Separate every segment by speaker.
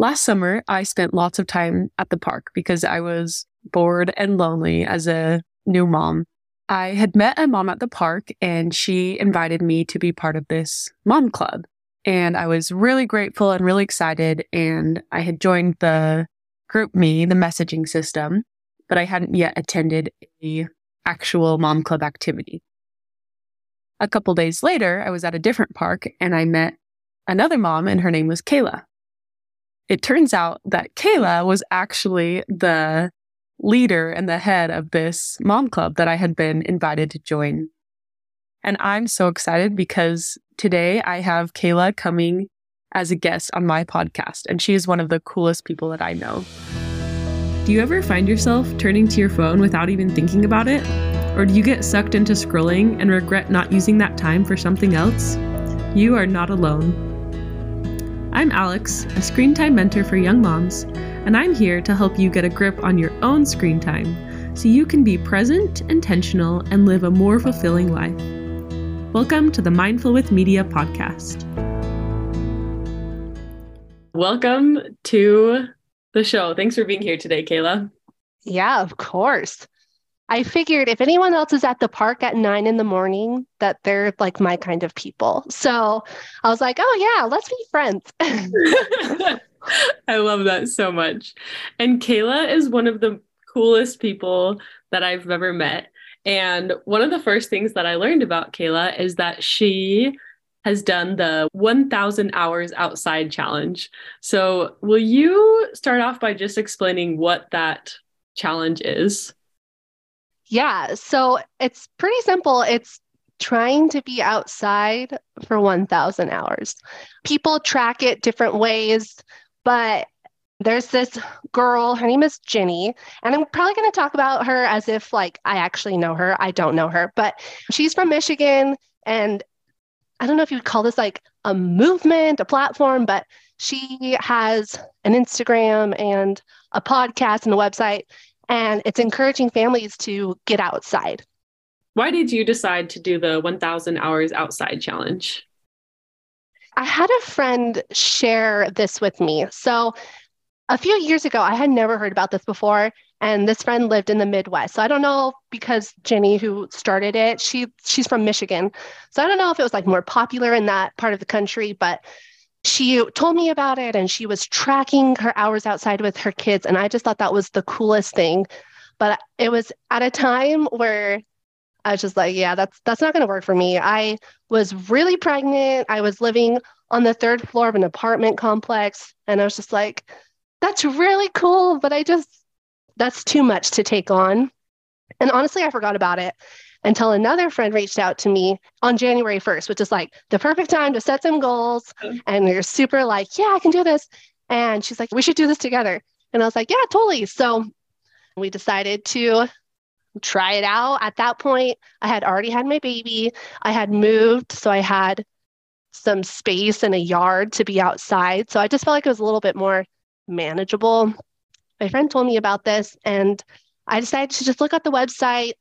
Speaker 1: Last summer, I spent lots of time at the park because I was bored and lonely as a new mom. I had met a mom at the park and she invited me to be part of this mom club. And I was really grateful and really excited. And I had joined the GroupMe, the messaging system, but I hadn't yet attended a actual mom club activity. A couple days later, I was at a different park and I met another mom and her name was Kayla. It turns out that Kayla was actually the leader and the head of this mom club that I had been invited to join. And I'm so excited because today I have Kayla coming as a guest on my podcast, and she is one of the coolest people that I know. Do you ever find yourself turning to your phone without even thinking about it? Or do you get sucked into scrolling and regret not using that time for something else? You are not alone. I'm Alex, a screen time mentor for young moms, and I'm here to help you get a grip on your own screen time so you can be present, intentional, and live a more fulfilling life. Welcome to the Mindful with Media podcast. Welcome to the show. Thanks for being here today, Kayla.
Speaker 2: Yeah, of course. I figured if anyone else is at the park at nine in the morning, that they're like my kind of people. So I was like, oh, yeah, let's be friends.
Speaker 1: I love that so much. And Kayla is one of the coolest people that I've ever met. And one of the first things that I learned about Kayla is that she has done the 1000 hours outside challenge. So, will you start off by just explaining what that challenge is?
Speaker 2: Yeah. So it's pretty simple. It's trying to be outside for 1,000 hours. People track it different ways, but there's this girl, her name is Jenny, and I'm probably going to talk about her as if like I actually know her. I don't know her, but she's from Michigan and I don't know if you would call this like a movement, a platform, but she has an Instagram and a podcast and a website and it's encouraging families to get outside.
Speaker 1: Why did you decide to do the 1000 hours outside challenge?
Speaker 2: I had a friend share this with me. So, a few years ago, I had never heard about this before, and this friend lived in the Midwest. So I don't know because Jenny, who started it, she she's from Michigan. So I don't know if it was like more popular in that part of the country, but she told me about it and she was tracking her hours outside with her kids and i just thought that was the coolest thing. But it was at a time where i was just like yeah that's that's not going to work for me. I was really pregnant. I was living on the third floor of an apartment complex and i was just like that's really cool but i just that's too much to take on. And honestly i forgot about it until another friend reached out to me on January 1st, which is like the perfect time to set some goals. And you're super like, yeah, I can do this. And she's like, we should do this together. And I was like, yeah, totally. So we decided to try it out. At that point, I had already had my baby. I had moved. So I had some space and a yard to be outside. So I just felt like it was a little bit more manageable. My friend told me about this and I decided to just look at the website,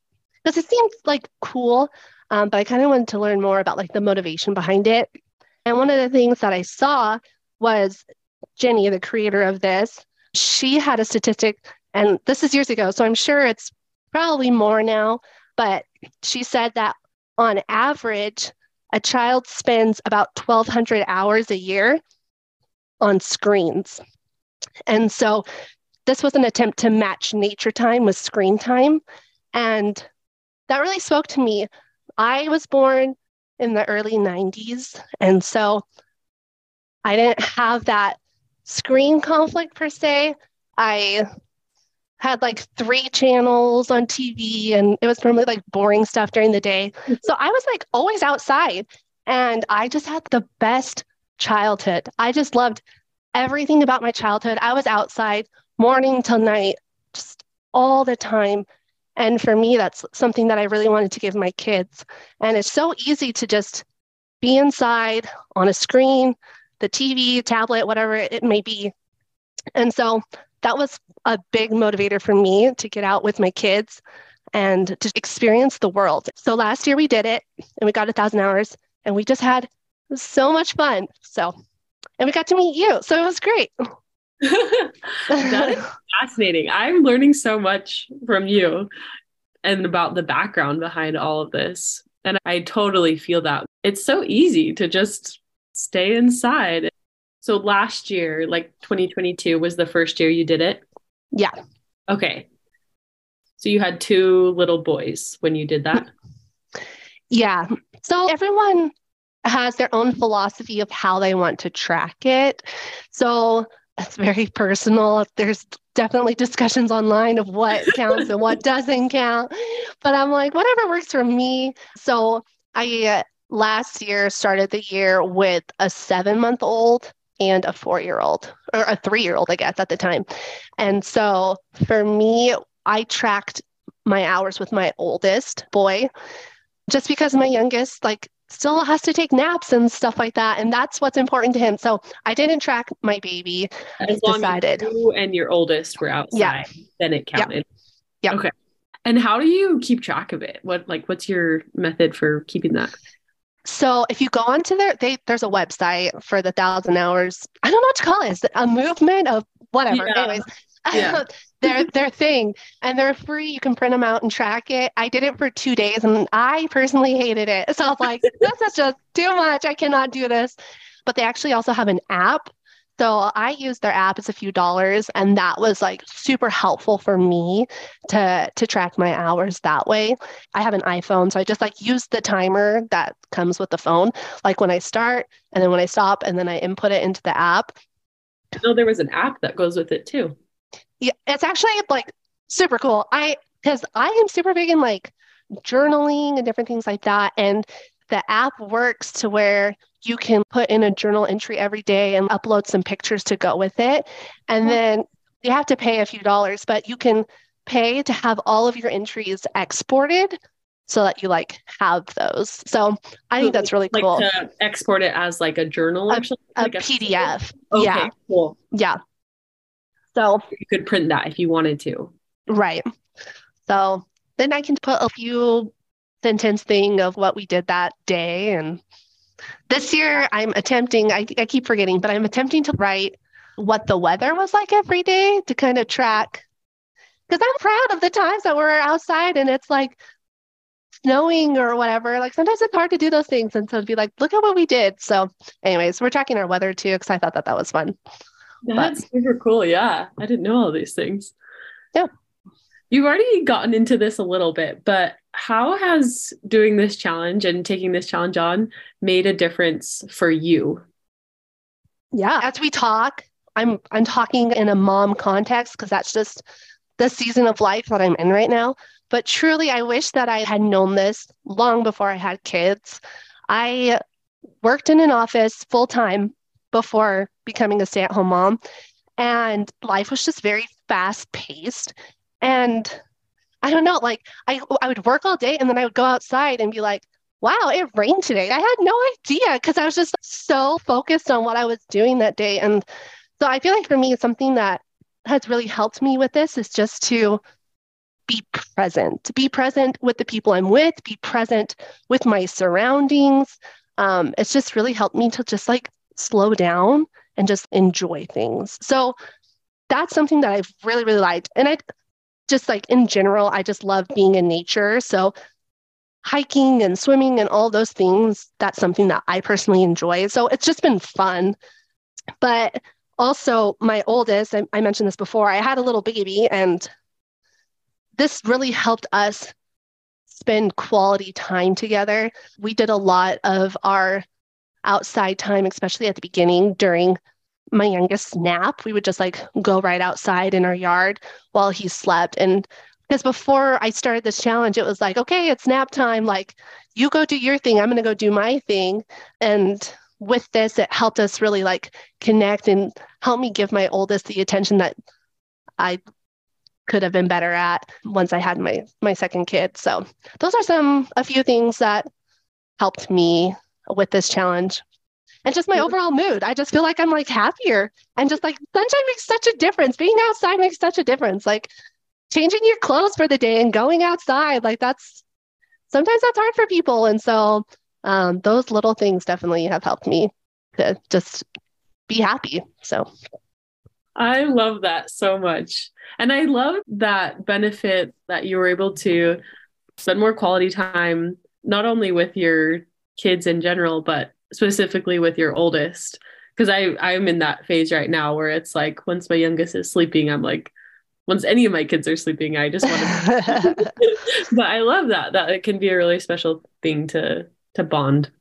Speaker 2: because it seemed like cool, um, but I kind of wanted to learn more about like the motivation behind it. And one of the things that I saw was Jenny, the creator of this, she had a statistic, and this is years ago, so I'm sure it's probably more now, but she said that on average, a child spends about 1,200 hours a year on screens. And so this was an attempt to match nature time with screen time. And that really spoke to me. I was born in the early 90s. And so I didn't have that screen conflict per se. I had like three channels on TV and it was normally like boring stuff during the day. Mm-hmm. So I was like always outside and I just had the best childhood. I just loved everything about my childhood. I was outside morning till night, just all the time. And for me, that's something that I really wanted to give my kids. And it's so easy to just be inside on a screen, the TV, tablet, whatever it may be. And so that was a big motivator for me to get out with my kids and to experience the world. So last year we did it and we got a thousand hours and we just had so much fun. So, and we got to meet you. So it was great.
Speaker 3: that is fascinating. I'm learning so much from you and about the background behind all of this. And I totally feel that. It's so easy to just stay inside. So last year, like 2022, was the first year you did it?
Speaker 2: Yeah.
Speaker 3: Okay. So you had two little boys when you did that?
Speaker 2: Yeah. So everyone has their own philosophy of how they want to track it. So it's very personal. There's definitely discussions online of what counts and what doesn't count. But I'm like, whatever works for me. So I uh, last year started the year with a seven month old and a four year old, or a three year old, I guess, at the time. And so for me, I tracked my hours with my oldest boy just because my youngest, like, still has to take naps and stuff like that. And that's what's important to him. So I didn't track my baby.
Speaker 3: As long decided. as you and your oldest were outside, yeah. then it counted.
Speaker 2: Yeah.
Speaker 3: Okay. And how do you keep track of it? What like what's your method for keeping that?
Speaker 2: So if you go onto their they there's a website for the thousand hours. I don't know what to call it. it. Is it a movement of whatever? Yeah. Anyways. Yeah. their their thing and they're free. You can print them out and track it. I did it for two days and i personally hated it. So i was like this is just too much. I cannot do this. But they actually also have an app. So i used their app it's a few dollars and that was like super helpful for me to to track my hours that way. I have an iphone so i just like use the timer that comes with the phone. Like when i start and then when i stop and then i input it into the app.
Speaker 3: No there was an app that goes with it too
Speaker 2: yeah, it's actually like super cool. I because I am super big in like journaling and different things like that. And the app works to where you can put in a journal entry every day and upload some pictures to go with it. And mm-hmm. then you have to pay a few dollars, but you can pay to have all of your entries exported so that you like have those. So I think that's really
Speaker 3: like
Speaker 2: cool.
Speaker 3: To export it as like a journal,
Speaker 2: actually, a, like a PDF.
Speaker 3: Okay,
Speaker 2: yeah.
Speaker 3: cool.
Speaker 2: Yeah. So
Speaker 3: you could print that if you wanted to.
Speaker 2: Right. So then I can put a few sentence thing of what we did that day. And this year I'm attempting, I, I keep forgetting, but I'm attempting to write what the weather was like every day to kind of track. Because I'm proud of the times that we're outside and it's like snowing or whatever. Like sometimes it's hard to do those things. And so to be like, look at what we did. So, anyways, we're tracking our weather too, because I thought that that was fun.
Speaker 3: That's but, super cool. Yeah. I didn't know all these things.
Speaker 2: Yeah.
Speaker 3: You've already gotten into this a little bit, but how has doing this challenge and taking this challenge on made a difference for you?
Speaker 2: Yeah. As we talk, I'm I'm talking in a mom context because that's just the season of life that I'm in right now. But truly, I wish that I had known this long before I had kids. I worked in an office full time before becoming a stay at home mom. And life was just very fast paced. And I don't know, like I, I would work all day and then I would go outside and be like, wow, it rained today. I had no idea because I was just so focused on what I was doing that day. And so I feel like for me, something that has really helped me with this is just to be present, be present with the people I'm with, be present with my surroundings. Um, it's just really helped me to just like slow down and just enjoy things. So that's something that I've really, really liked. And I just like in general, I just love being in nature. So hiking and swimming and all those things, that's something that I personally enjoy. So it's just been fun. But also, my oldest, I, I mentioned this before, I had a little baby, and this really helped us spend quality time together. We did a lot of our outside time, especially at the beginning during my youngest nap. We would just like go right outside in our yard while he slept. And because before I started this challenge, it was like, okay, it's nap time. Like, you go do your thing. I'm going to go do my thing. And with this, it helped us really like connect and help me give my oldest the attention that I could have been better at once I had my my second kid. So those are some a few things that helped me with this challenge and just my overall mood. I just feel like I'm like happier and just like sunshine makes such a difference. Being outside makes such a difference. Like changing your clothes for the day and going outside, like that's sometimes that's hard for people. And so um, those little things definitely have helped me to just be happy. So
Speaker 1: I love that so much. And I love that benefit that you were able to spend more quality time, not only with your kids in general, but specifically with your oldest. Because I I'm in that phase right now where it's like once my youngest is sleeping, I'm like, once any of my kids are sleeping, I just want to. but I love that that it can be a really special thing to to bond.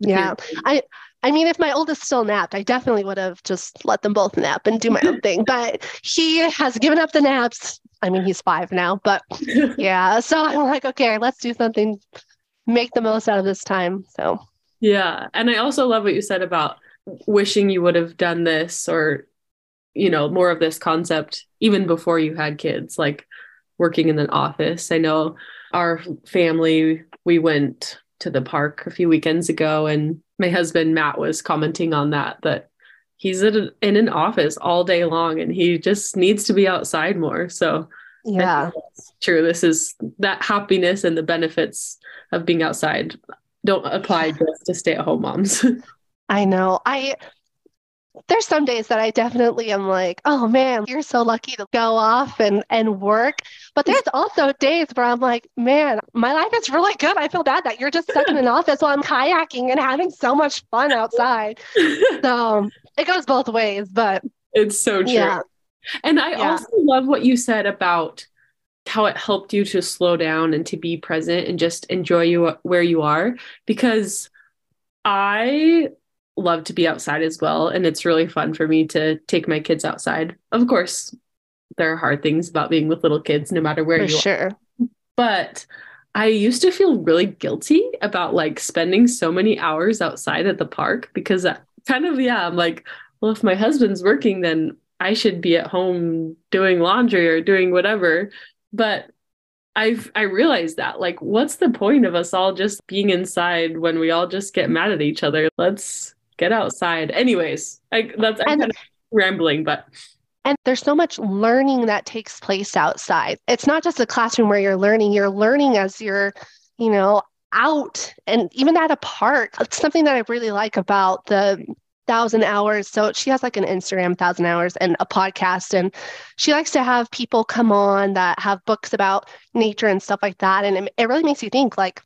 Speaker 2: Yeah, I I mean, if my oldest still napped, I definitely would have just let them both nap and do my own thing. But he has given up the naps. I mean, he's five now, but yeah. So I'm like, okay, let's do something, make the most out of this time. So
Speaker 1: yeah. And I also love what you said about wishing you would have done this or, you know, more of this concept even before you had kids, like working in an office. I know our family, we went to the park a few weekends ago and my husband Matt was commenting on that that he's in, an office all day long and he just needs to be outside more. So
Speaker 2: yeah,
Speaker 1: true. This is that happiness and the benefits of being outside don't apply just to stay at home moms.
Speaker 2: I know. I there's some days that I definitely am like, oh man, you're so lucky to go off and and work. But there's also days where I'm like, man, my life is really good. I feel bad that you're just stuck in an office while I'm kayaking and having so much fun outside. so it goes both ways, but
Speaker 1: it's so true. Yeah. And I yeah. also love what you said about how it helped you to slow down and to be present and just enjoy you where you are because I love to be outside as well and it's really fun for me to take my kids outside. Of course, there are hard things about being with little kids no matter where
Speaker 2: for
Speaker 1: you
Speaker 2: sure.
Speaker 1: are. But I used to feel really guilty about like spending so many hours outside at the park because uh, kind of yeah, I'm like, well if my husband's working then I should be at home doing laundry or doing whatever but I've I realized that like what's the point of us all just being inside when we all just get mad at each other? Let's get outside. Anyways, I that's I'm kind of rambling, but
Speaker 2: and there's so much learning that takes place outside. It's not just a classroom where you're learning, you're learning as you're, you know, out and even at a park. It's something that I really like about the thousand hours. So she has like an Instagram thousand hours and a podcast. And she likes to have people come on that have books about nature and stuff like that. And it, it really makes you think like,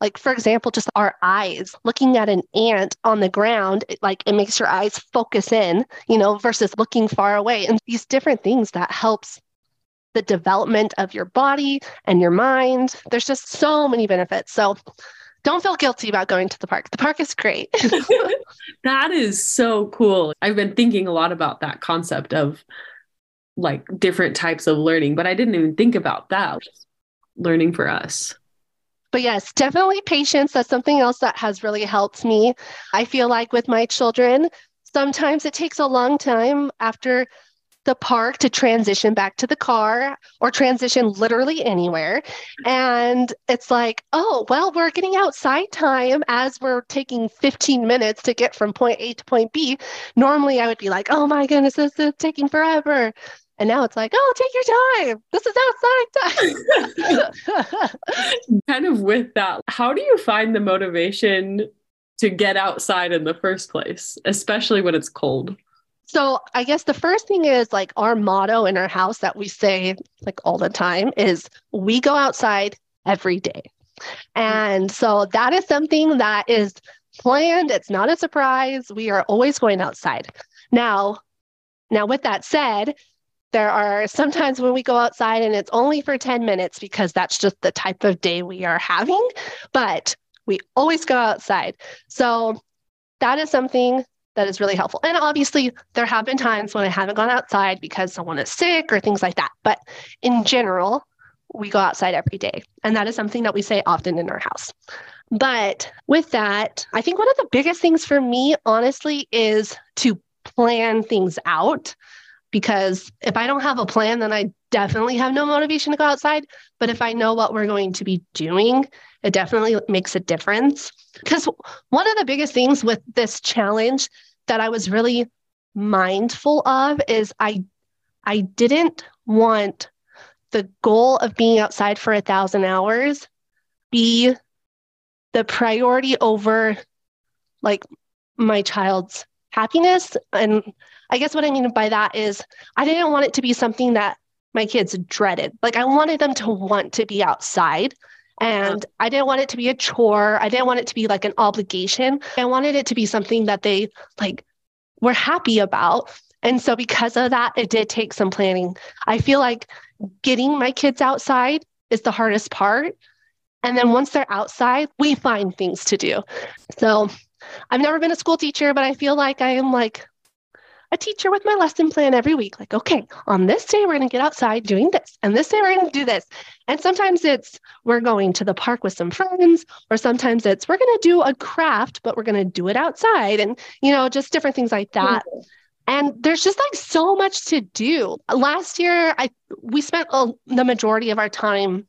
Speaker 2: like for example, just our eyes looking at an ant on the ground, it, like it makes your eyes focus in, you know, versus looking far away. And these different things that helps the development of your body and your mind. There's just so many benefits. So don't feel guilty about going to the park. The park is great.
Speaker 1: that is so cool. I've been thinking a lot about that concept of like different types of learning, but I didn't even think about that. Learning for us.
Speaker 2: But yes, definitely patience. That's something else that has really helped me. I feel like with my children, sometimes it takes a long time after the park to transition back to the car or transition literally anywhere. And it's like, oh, well, we're getting outside time as we're taking 15 minutes to get from point A to point B. Normally I would be like, oh my goodness, this is taking forever. And now it's like, oh, take your time. This is outside
Speaker 1: time. kind of with that, how do you find the motivation to get outside in the first place, especially when it's cold?
Speaker 2: So I guess the first thing is like our motto in our house that we say like all the time is we go outside every day. And so that is something that is planned. It's not a surprise. We are always going outside. Now, now with that said, there are sometimes when we go outside and it's only for 10 minutes because that's just the type of day we are having, but we always go outside. So that is something that is really helpful. And obviously, there have been times when I haven't gone outside because someone is sick or things like that. But in general, we go outside every day. And that is something that we say often in our house. But with that, I think one of the biggest things for me, honestly, is to plan things out. Because if I don't have a plan, then I definitely have no motivation to go outside. But if I know what we're going to be doing, it definitely makes a difference. Because one of the biggest things with this challenge that I was really mindful of is I I didn't want the goal of being outside for a thousand hours be the priority over like my child's happiness and I guess what I mean by that is I didn't want it to be something that my kids dreaded. Like I wanted them to want to be outside. Uh-huh. And I didn't want it to be a chore. I didn't want it to be like an obligation. I wanted it to be something that they like were happy about. And so because of that, it did take some planning. I feel like getting my kids outside is the hardest part. And then once they're outside, we find things to do. So I've never been a school teacher, but I feel like I am like a teacher with my lesson plan every week. Like, okay, on this day, we're going to get outside doing this. And this day, we're going to do this. And sometimes it's we're going to the park with some friends, or sometimes it's we're going to do a craft, but we're going to do it outside. And, you know, just different things like that. Mm-hmm. And there's just like so much to do. Last year, I we spent a, the majority of our time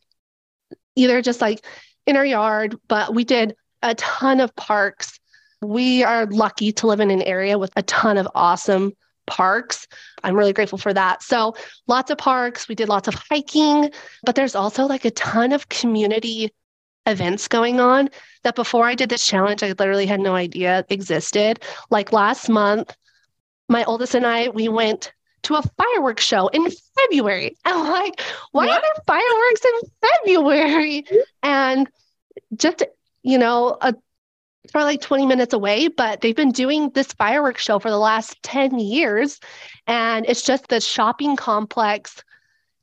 Speaker 2: either just like in our yard, but we did a ton of parks we are lucky to live in an area with a ton of awesome parks. I'm really grateful for that. So, lots of parks. We did lots of hiking, but there's also like a ton of community events going on that before I did this challenge, I literally had no idea existed. Like last month, my oldest and I, we went to a fireworks show in February. I'm like, why what? are there fireworks in February? And just, you know, a it's probably like 20 minutes away, but they've been doing this fireworks show for the last 10 years. And it's just the shopping complex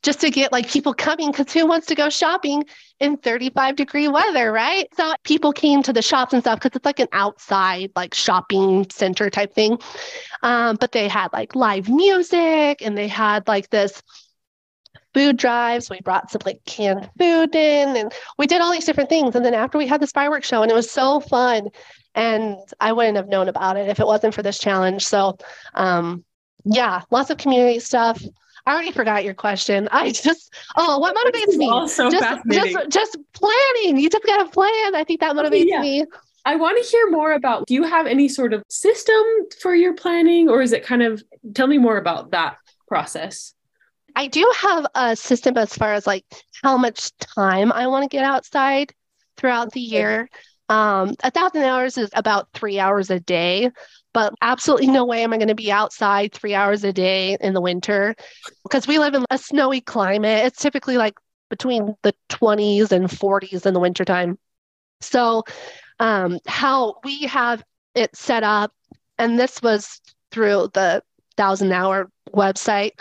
Speaker 2: just to get like people coming because who wants to go shopping in 35 degree weather, right? So people came to the shops and stuff because it's like an outside like shopping center type thing. Um, but they had like live music and they had like this food drives. We brought some like canned food in and we did all these different things. And then after we had this fireworks show, and it was so fun. And I wouldn't have known about it if it wasn't for this challenge. So, um, yeah, lots of community stuff. I already forgot your question. I just, oh, what motivates me?
Speaker 3: Also
Speaker 2: just,
Speaker 3: fascinating.
Speaker 2: Just, just planning. You just got to plan. I think that motivates yeah. me.
Speaker 3: I want to hear more about do you have any sort of system for your planning or is it kind of tell me more about that process?
Speaker 2: I do have a system as far as like how much time I want to get outside throughout the year. Um, a thousand hours is about three hours a day, but absolutely no way am I going to be outside three hours a day in the winter because we live in a snowy climate. It's typically like between the 20s and 40s in the wintertime. So, um, how we have it set up, and this was through the thousand hour website,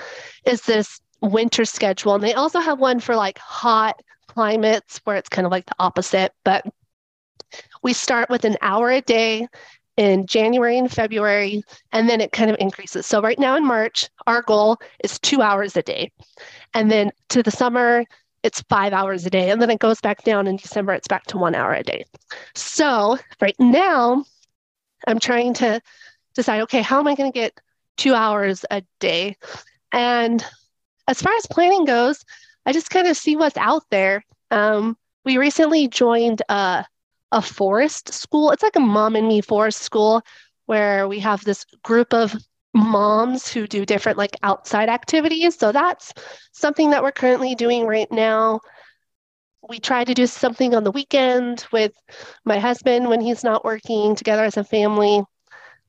Speaker 2: is this winter schedule. And they also have one for like hot climates where it's kind of like the opposite. But we start with an hour a day in January and February, and then it kind of increases. So right now in March, our goal is two hours a day. And then to the summer, it's five hours a day. And then it goes back down in December, it's back to one hour a day. So right now, I'm trying to decide okay, how am I going to get two hours a day? And as far as planning goes, I just kind of see what's out there. Um, we recently joined a, a forest school. It's like a mom and me forest school where we have this group of moms who do different like outside activities. So that's something that we're currently doing right now. We try to do something on the weekend with my husband when he's not working together as a family.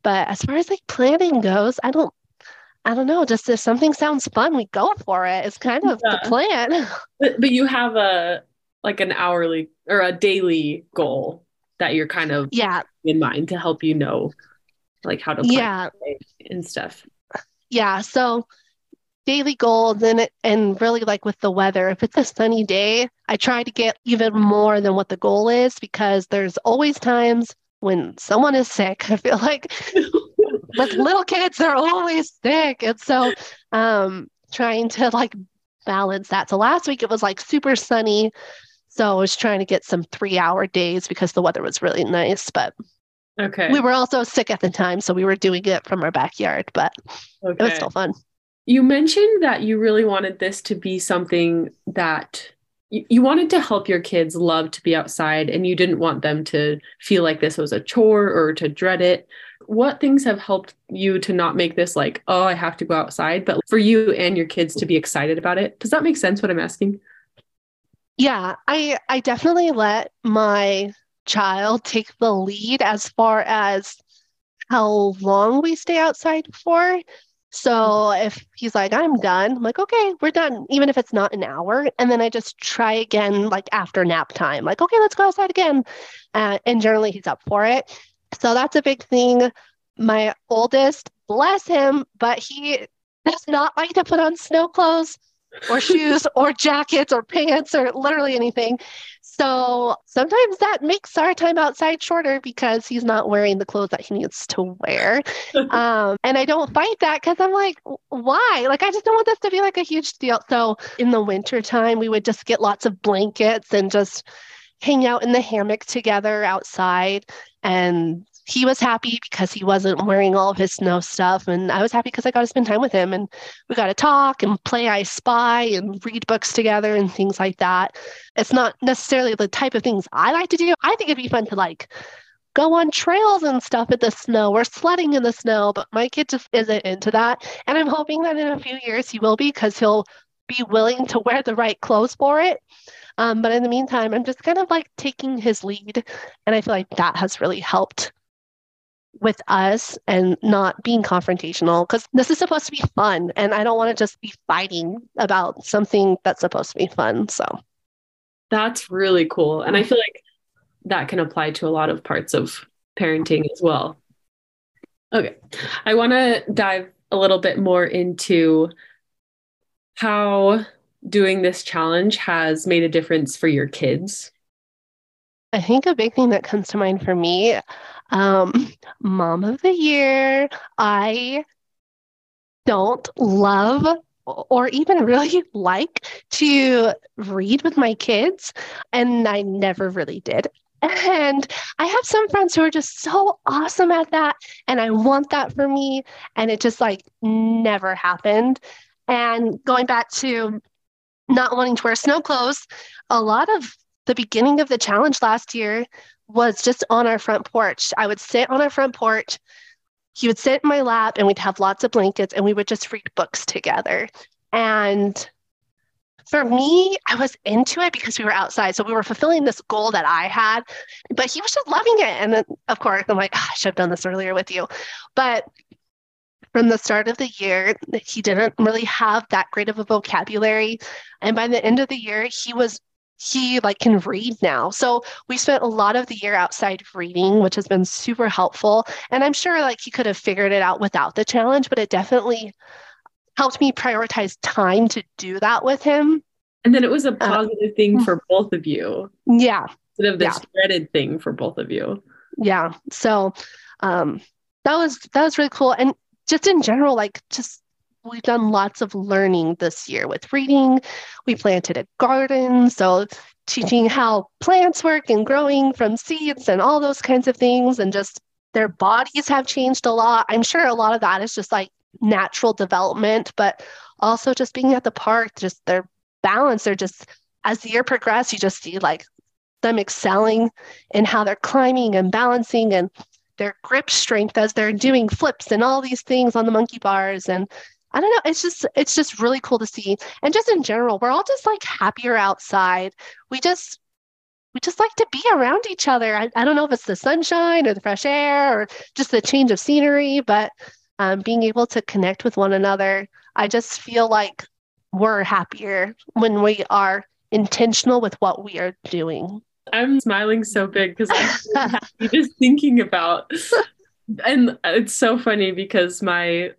Speaker 2: But as far as like planning goes, I don't I don't know, just if something sounds fun, we go for it. It's kind of yeah. the plan.
Speaker 3: But, but you have a like an hourly or a daily goal that you're kind of
Speaker 2: yeah
Speaker 3: in mind to help you know like how to
Speaker 2: yeah
Speaker 3: and stuff.
Speaker 2: Yeah. So daily goal then it, and really like with the weather if it's a sunny day i try to get even more than what the goal is because there's always times when someone is sick i feel like with little kids, they're always sick. And so um trying to like balance that. So last week it was like super sunny. So I was trying to get some three hour days because the weather was really nice. But
Speaker 3: okay.
Speaker 2: We were also sick at the time. So we were doing it from our backyard, but okay. it was still fun.
Speaker 3: You mentioned that you really wanted this to be something that you, you wanted to help your kids love to be outside and you didn't want them to feel like this was a chore or to dread it what things have helped you to not make this like, oh, I have to go outside, but for you and your kids to be excited about it? Does that make sense what I'm asking?
Speaker 2: Yeah, I I definitely let my child take the lead as far as how long we stay outside for. So if he's like, I'm done, I'm like, okay, we're done, even if it's not an hour. And then I just try again, like after nap time, like, okay, let's go outside again. Uh, and generally he's up for it. So that's a big thing. My oldest, bless him, but he does not like to put on snow clothes or shoes or jackets or pants or literally anything. So sometimes that makes our time outside shorter because he's not wearing the clothes that he needs to wear. um, and I don't fight that because I'm like, why? Like, I just don't want this to be like a huge deal. So in the wintertime, we would just get lots of blankets and just hang out in the hammock together outside and he was happy because he wasn't wearing all of his snow stuff. And I was happy because I got to spend time with him and we got to talk and play I Spy and read books together and things like that. It's not necessarily the type of things I like to do. I think it'd be fun to like go on trails and stuff in the snow or sledding in the snow, but my kid just isn't into that. And I'm hoping that in a few years he will be because he'll be willing to wear the right clothes for it. Um, but in the meantime, I'm just kind of like taking his lead. And I feel like that has really helped with us and not being confrontational because this is supposed to be fun and I don't want to just be fighting about something that's supposed to be fun. So
Speaker 1: that's really cool. And I feel like that can apply to a lot of parts of parenting as well. Okay. I want to dive a little bit more into how doing this challenge has made a difference for your kids.
Speaker 2: I think a big thing that comes to mind for me um, mom of the year. I don't love or even really like to read with my kids, and I never really did. And I have some friends who are just so awesome at that. And I want that for me. And it just like never happened. And going back to not wanting to wear snow clothes, a lot of the beginning of the challenge last year was just on our front porch. I would sit on our front porch. He would sit in my lap and we'd have lots of blankets and we would just read books together. And for me, I was into it because we were outside. So we were fulfilling this goal that I had, but he was just loving it. And then, of course, I'm like, oh, I should have done this earlier with you. But from the start of the year, he didn't really have that great of a vocabulary. And by the end of the year, he was he like can read now. So we spent a lot of the year outside reading, which has been super helpful. And I'm sure like he could have figured it out without the challenge, but it definitely helped me prioritize time to do that with him.
Speaker 1: And then it was a uh, positive uh, thing for both of you.
Speaker 2: Yeah.
Speaker 1: Instead of this yeah. dreaded thing for both of you.
Speaker 2: Yeah. So um that was that was really cool. And just in general, like just we've done lots of learning this year with reading. We planted a garden, so teaching how plants work and growing from seeds and all those kinds of things and just their bodies have changed a lot. I'm sure a lot of that is just like natural development, but also just being at the park, just their balance, they're just as the year progressed, you just see like them excelling in how they're climbing and balancing and their grip strength as they're doing flips and all these things on the monkey bars and I don't know. It's just it's just really cool to see. And just in general, we're all just like happier outside. We just we just like to be around each other. I, I don't know if it's the sunshine or the fresh air or just the change of scenery, but um, being able to connect with one another, I just feel like we're happier when we are intentional with what we are doing.
Speaker 1: I'm smiling so big because I'm just thinking about, and it's so funny because my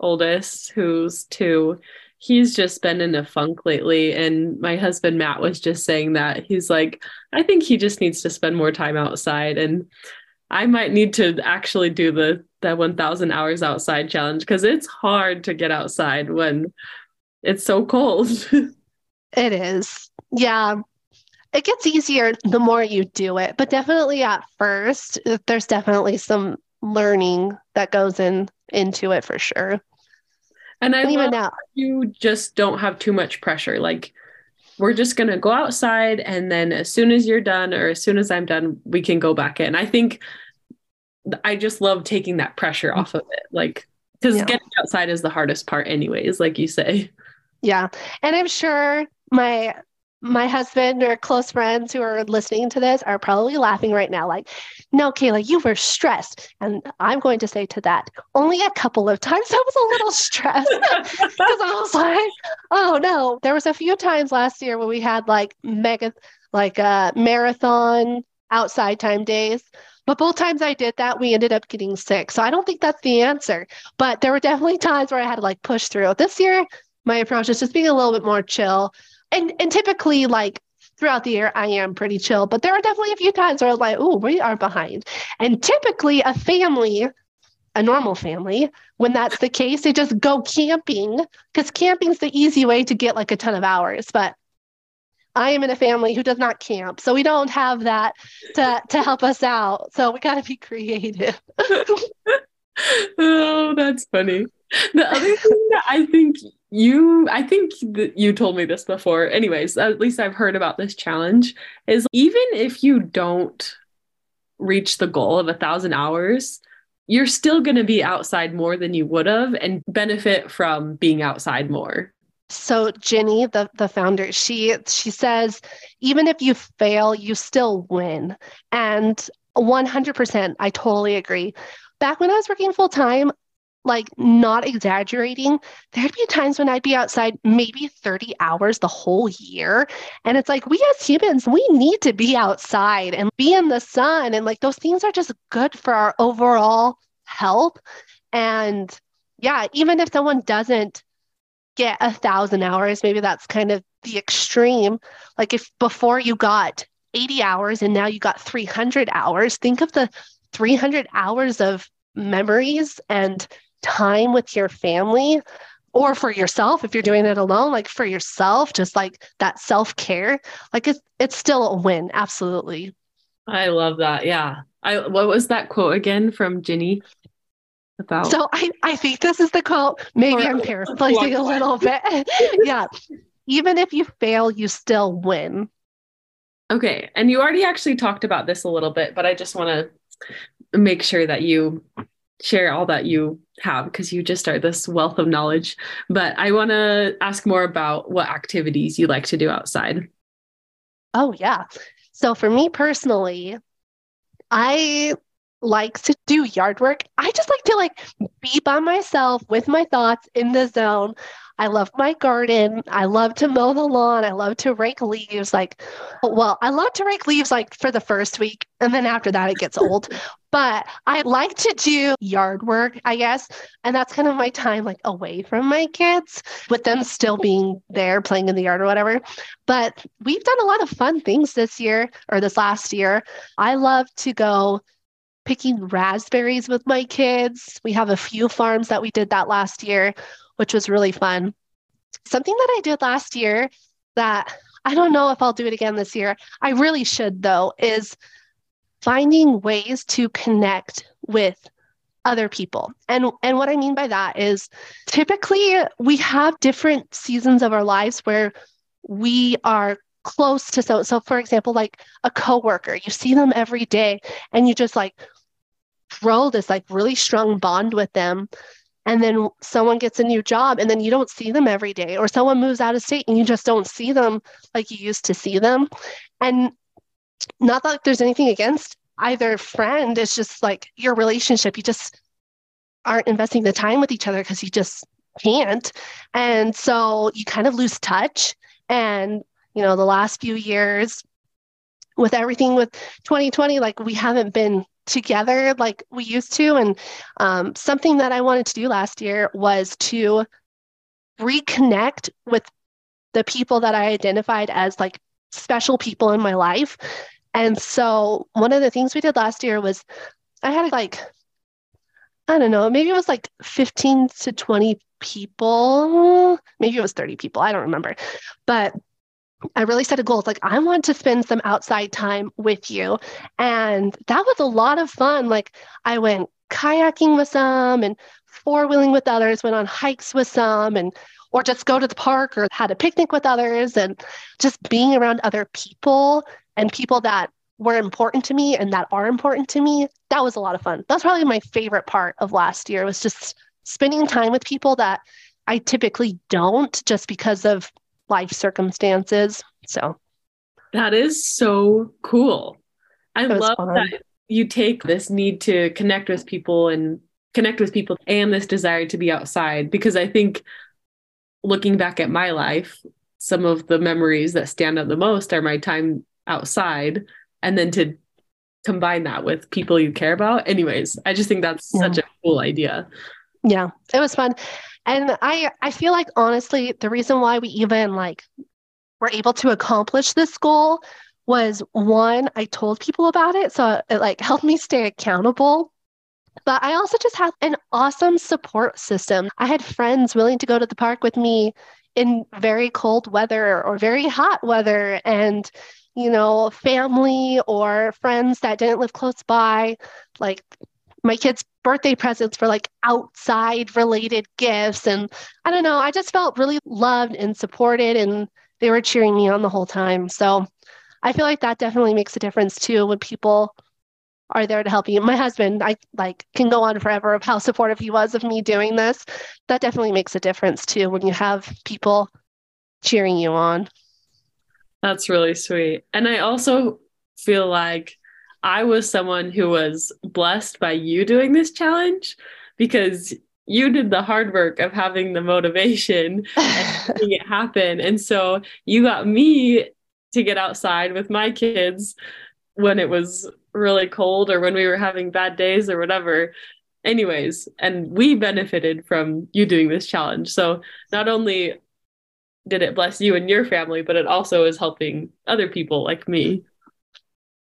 Speaker 1: oldest, who's two, he's just been in a funk lately. And my husband, Matt, was just saying that he's like, I think he just needs to spend more time outside. And I might need to actually do the, the 1000 hours outside challenge because it's hard to get outside when it's so cold.
Speaker 2: it is. Yeah. It gets easier the more you do it, but definitely at first, there's definitely some learning that goes in into it for sure.
Speaker 1: And I even now you just don't have too much pressure. Like we're just gonna go outside and then as soon as you're done or as soon as I'm done, we can go back in. I think I just love taking that pressure off of it. Like because yeah. getting outside is the hardest part anyways, like you say.
Speaker 2: Yeah. And I'm sure my my husband or close friends who are listening to this are probably laughing right now, like, no, Kayla, you were stressed. And I'm going to say to that, only a couple of times I was a little stressed because I was like, oh no. There was a few times last year where we had like mega, like uh, marathon outside time days. But both times I did that, we ended up getting sick. So I don't think that's the answer. But there were definitely times where I had to like push through. This year, my approach is just being a little bit more chill. And and typically like throughout the year I am pretty chill, but there are definitely a few times where I was like, oh, we are behind. And typically a family, a normal family, when that's the case, they just go camping because camping's the easy way to get like a ton of hours. But I am in a family who does not camp, so we don't have that to to help us out. So we got to be creative.
Speaker 1: oh, that's funny. The other thing that I think you i think that you told me this before anyways at least i've heard about this challenge is even if you don't reach the goal of a thousand hours you're still going to be outside more than you would have and benefit from being outside more
Speaker 2: so Jenny, the, the founder, she she says, even if you fail, you still win. And 100%, I totally agree. Back when I was working full time, like not exaggerating, there'd be times when I'd be outside maybe 30 hours the whole year. And it's like, we as humans, we need to be outside and be in the sun. And like those things are just good for our overall health. And yeah, even if someone doesn't get a thousand hours, maybe that's kind of the extreme. Like if before you got 80 hours and now you got 300 hours, think of the 300 hours of memories and time with your family or for yourself if you're doing it alone like for yourself just like that self-care like it's it's still a win absolutely.
Speaker 1: I love that. Yeah. I what was that quote again from Jenny?
Speaker 2: About so i i think this is the quote maybe i'm paraphrasing a little bit. Yeah. Even if you fail you still win.
Speaker 1: Okay. And you already actually talked about this a little bit but i just want to make sure that you share all that you have because you just are this wealth of knowledge. But I want to ask more about what activities you like to do outside.
Speaker 2: Oh, yeah. So for me personally, I like to do yard work. I just like to like be by myself with my thoughts in the zone. I love my garden. I love to mow the lawn. I love to rake leaves. Like, well, I love to rake leaves like for the first week. And then after that, it gets old. But I like to do yard work, I guess. And that's kind of my time like away from my kids with them still being there playing in the yard or whatever. But we've done a lot of fun things this year or this last year. I love to go picking raspberries with my kids. We have a few farms that we did that last year, which was really fun. Something that I did last year that I don't know if I'll do it again this year. I really should, though, is finding ways to connect with other people. And and what I mean by that is typically we have different seasons of our lives where we are close to so so for example like a coworker you see them every day and you just like grow this like really strong bond with them and then someone gets a new job and then you don't see them every day or someone moves out of state and you just don't see them like you used to see them. And not that there's anything against either friend it's just like your relationship you just aren't investing the time with each other because you just can't. And so you kind of lose touch and you know the last few years with everything with 2020 like we haven't been together like we used to and um, something that i wanted to do last year was to reconnect with the people that i identified as like special people in my life and so one of the things we did last year was I had like, I don't know, maybe it was like 15 to 20 people. Maybe it was 30 people. I don't remember. But I really set a goal. It's like, I want to spend some outside time with you. And that was a lot of fun. Like, I went kayaking with some and four wheeling with others, went on hikes with some, and or just go to the park or had a picnic with others and just being around other people and people that were important to me and that are important to me that was a lot of fun that's probably my favorite part of last year was just spending time with people that i typically don't just because of life circumstances. So
Speaker 1: that is so cool. I love fun. that you take this need to connect with people and connect with people and this desire to be outside because I think looking back at my life, some of the memories that stand out the most are my time outside and then to combine that with people you care about. Anyways, I just think that's yeah. such a cool idea.
Speaker 2: Yeah, it was fun. And I I feel like honestly, the reason why we even like were able to accomplish this goal was one, I told people about it. So it like helped me stay accountable. But I also just had an awesome support system. I had friends willing to go to the park with me in very cold weather or very hot weather. And you know, family or friends that didn't live close by. Like my kids' birthday presents for like outside related gifts. And I don't know, I just felt really loved and supported, and they were cheering me on the whole time. So I feel like that definitely makes a difference too when people are there to help you. My husband, I like can go on forever of how supportive he was of me doing this. That definitely makes a difference too when you have people cheering you on.
Speaker 1: That's really sweet. And I also feel like I was someone who was blessed by you doing this challenge because you did the hard work of having the motivation and making it happen. And so you got me to get outside with my kids when it was really cold or when we were having bad days or whatever. Anyways, and we benefited from you doing this challenge. So not only did it bless you and your family, but it also is helping other people like me.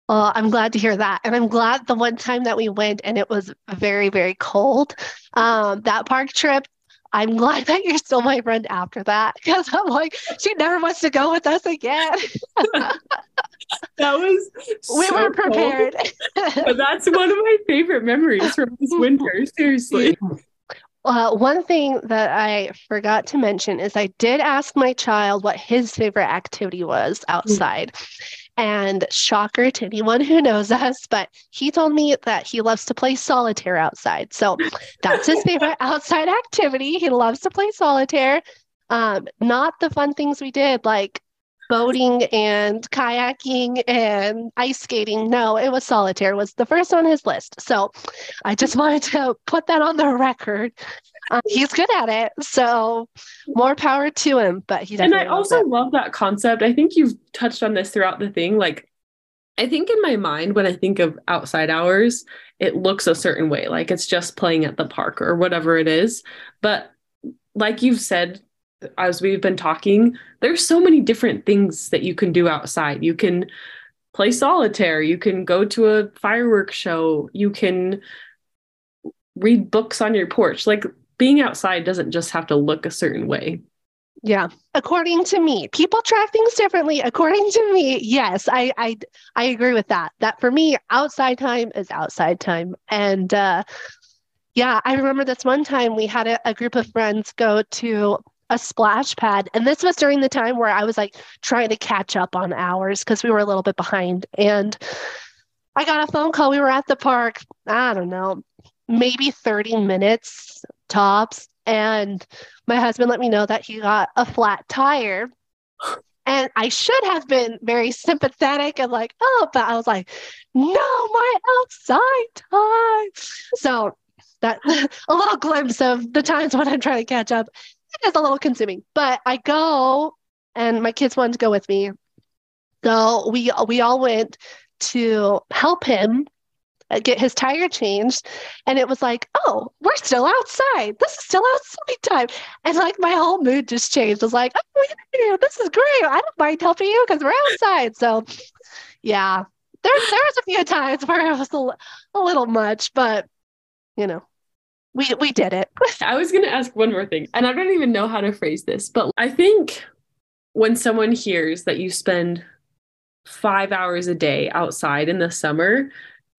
Speaker 2: Well, I'm glad to hear that. And I'm glad the one time that we went and it was very, very cold. Um, that park trip, I'm glad that you're still my friend after that because I'm like, she never wants to go with us again.
Speaker 1: that was
Speaker 2: we so were prepared.
Speaker 1: but that's one of my favorite memories from this winter. Seriously.
Speaker 2: Uh, one thing that I forgot to mention is I did ask my child what his favorite activity was outside. Mm-hmm. And shocker to anyone who knows us, but he told me that he loves to play solitaire outside. So that's his favorite outside activity. He loves to play solitaire. Um, not the fun things we did, like boating and kayaking and ice skating. No, it was solitaire was the first on his list. So I just wanted to put that on the record. Um, he's good at it, so more power to him. But he
Speaker 1: and I also it. love that concept. I think you've touched on this throughout the thing. Like, I think in my mind when I think of outside hours, it looks a certain way, like it's just playing at the park or whatever it is. But like you've said as we've been talking, there's so many different things that you can do outside. You can play solitaire, you can go to a fireworks show, you can read books on your porch. Like being outside doesn't just have to look a certain way.
Speaker 2: Yeah. According to me, people track things differently. According to me, yes, I I I agree with that. That for me, outside time is outside time. And uh yeah, I remember this one time we had a, a group of friends go to a splash pad. And this was during the time where I was like trying to catch up on hours because we were a little bit behind. And I got a phone call. We were at the park, I don't know, maybe 30 minutes tops. And my husband let me know that he got a flat tire. And I should have been very sympathetic and like, oh, but I was like, no, my outside time. So that a little glimpse of the times when I'm trying to catch up it is a little consuming, but I go and my kids wanted to go with me. So we we all went to help him Uh, get his tire changed and it was like oh we're still outside. This is still outside time. And like my whole mood just changed. I was like oh this is great. I don't mind helping you because we're outside. So yeah there, there was a few times where it was a, a little much but you know we we did it.
Speaker 1: I was going to ask one more thing, and I don't even know how to phrase this, but I think when someone hears that you spend 5 hours a day outside in the summer,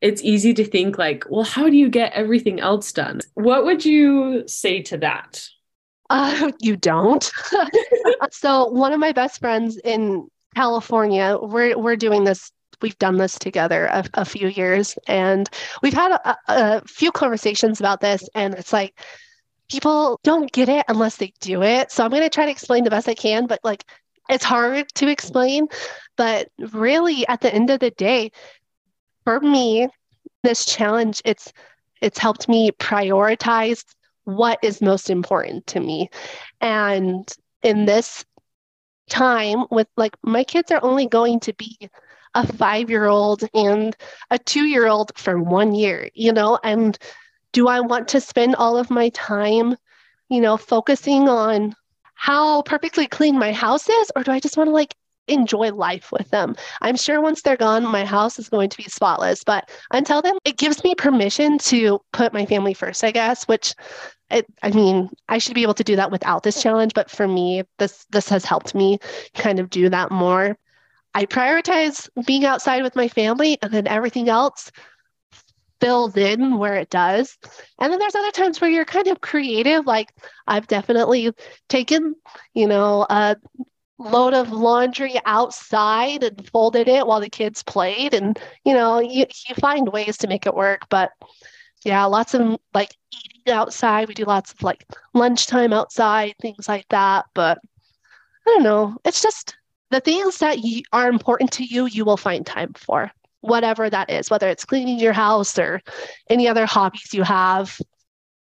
Speaker 1: it's easy to think like, well, how do you get everything else done? What would you say to that?
Speaker 2: Uh, you don't. so one of my best friends in California, we're we're doing this we've done this together a, a few years and we've had a, a few conversations about this and it's like people don't get it unless they do it so i'm going to try to explain the best i can but like it's hard to explain, but really at the end of the day, for me, this challenge, it's it's helped me prioritize what is most important to me. And in this time with like my kids are only going to be a 5-year-old and a 2-year-old for 1 year, you know, and do I want to spend all of my time, you know, focusing on how perfectly clean my house is or do I just want to like enjoy life with them. I'm sure once they're gone, my house is going to be spotless. But until then, it gives me permission to put my family first, I guess, which it, I mean, I should be able to do that without this challenge. But for me, this this has helped me kind of do that more. I prioritize being outside with my family and then everything else fills in where it does. And then there's other times where you're kind of creative. Like I've definitely taken, you know, a load of laundry outside and folded it while the kids played. And, you know, you, you find ways to make it work. But yeah, lots of like eating outside. We do lots of like lunchtime outside, things like that. But I don't know. It's just the things that you, are important to you, you will find time for, whatever that is, whether it's cleaning your house or any other hobbies you have,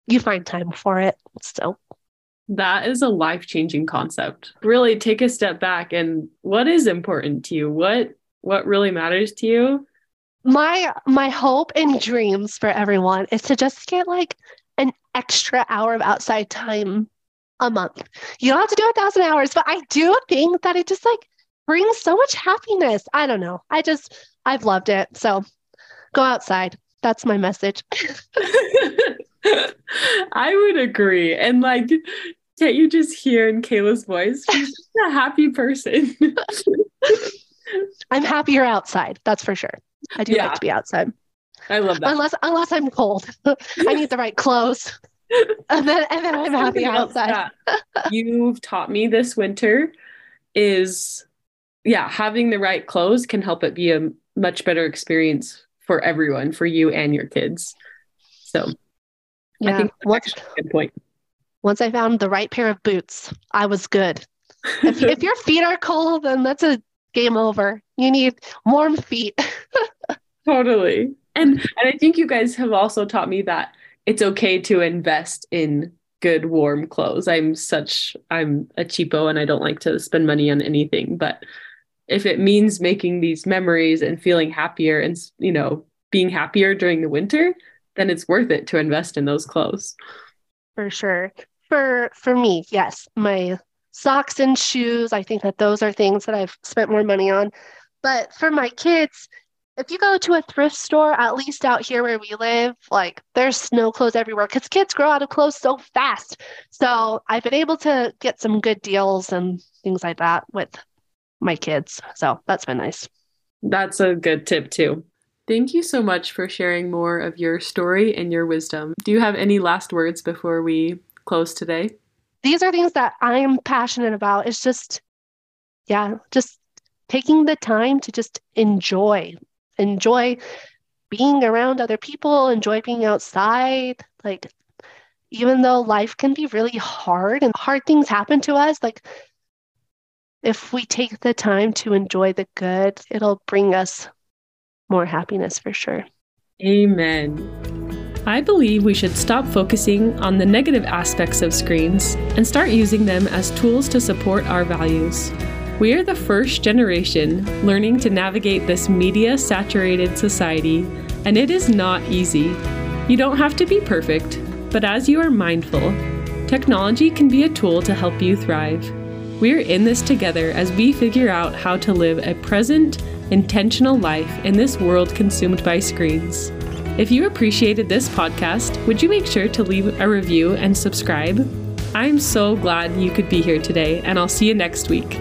Speaker 2: you find time for it. So
Speaker 1: that is a life-changing concept. Really take a step back and what is important to you? What what really matters to you?
Speaker 2: My my hope and dreams for everyone is to just get like an extra hour of outside time a month. You don't have to do a thousand hours, but I do think that it just like brings so much happiness. I don't know. I just I've loved it. So go outside. That's my message.
Speaker 1: I would agree. And like can't you just hear in Kayla's voice? She's a happy person.
Speaker 2: I'm happier outside, that's for sure. I do yeah. like to be outside.
Speaker 1: I love that.
Speaker 2: Unless unless I'm cold. I need the right clothes. And then and then I'm happy outside.
Speaker 1: You've taught me this winter is yeah, having the right clothes can help it be a much better experience for everyone, for you and your kids. So yeah. I think that's a good point.
Speaker 2: Once I found the right pair of boots, I was good. If, if your feet are cold, then that's a game over. You need warm feet.
Speaker 1: totally. And and I think you guys have also taught me that it's okay to invest in good warm clothes. I'm such I'm a cheapo and I don't like to spend money on anything, but if it means making these memories and feeling happier and you know, being happier during the winter, then it's worth it to invest in those clothes.
Speaker 2: For sure for for me, yes, my socks and shoes, I think that those are things that I've spent more money on. But for my kids, if you go to a thrift store, at least out here where we live, like there's snow clothes everywhere because kids grow out of clothes so fast. So I've been able to get some good deals and things like that with my kids. So that's been nice.
Speaker 1: That's a good tip too. Thank you so much for sharing more of your story and your wisdom. Do you have any last words before we close today?
Speaker 2: These are things that I'm passionate about. It's just, yeah, just taking the time to just enjoy, enjoy being around other people, enjoy being outside. Like, even though life can be really hard and hard things happen to us, like, if we take the time to enjoy the good, it'll bring us more happiness for sure.
Speaker 1: Amen. I believe we should stop focusing on the negative aspects of screens and start using them as tools to support our values. We are the first generation learning to navigate this media saturated society, and it is not easy. You don't have to be perfect, but as you are mindful, technology can be a tool to help you thrive. We're in this together as we figure out how to live a present, intentional life in this world consumed by screens. If you appreciated this podcast, would you make sure to leave a review and subscribe? I'm so glad you could be here today, and I'll see you next week.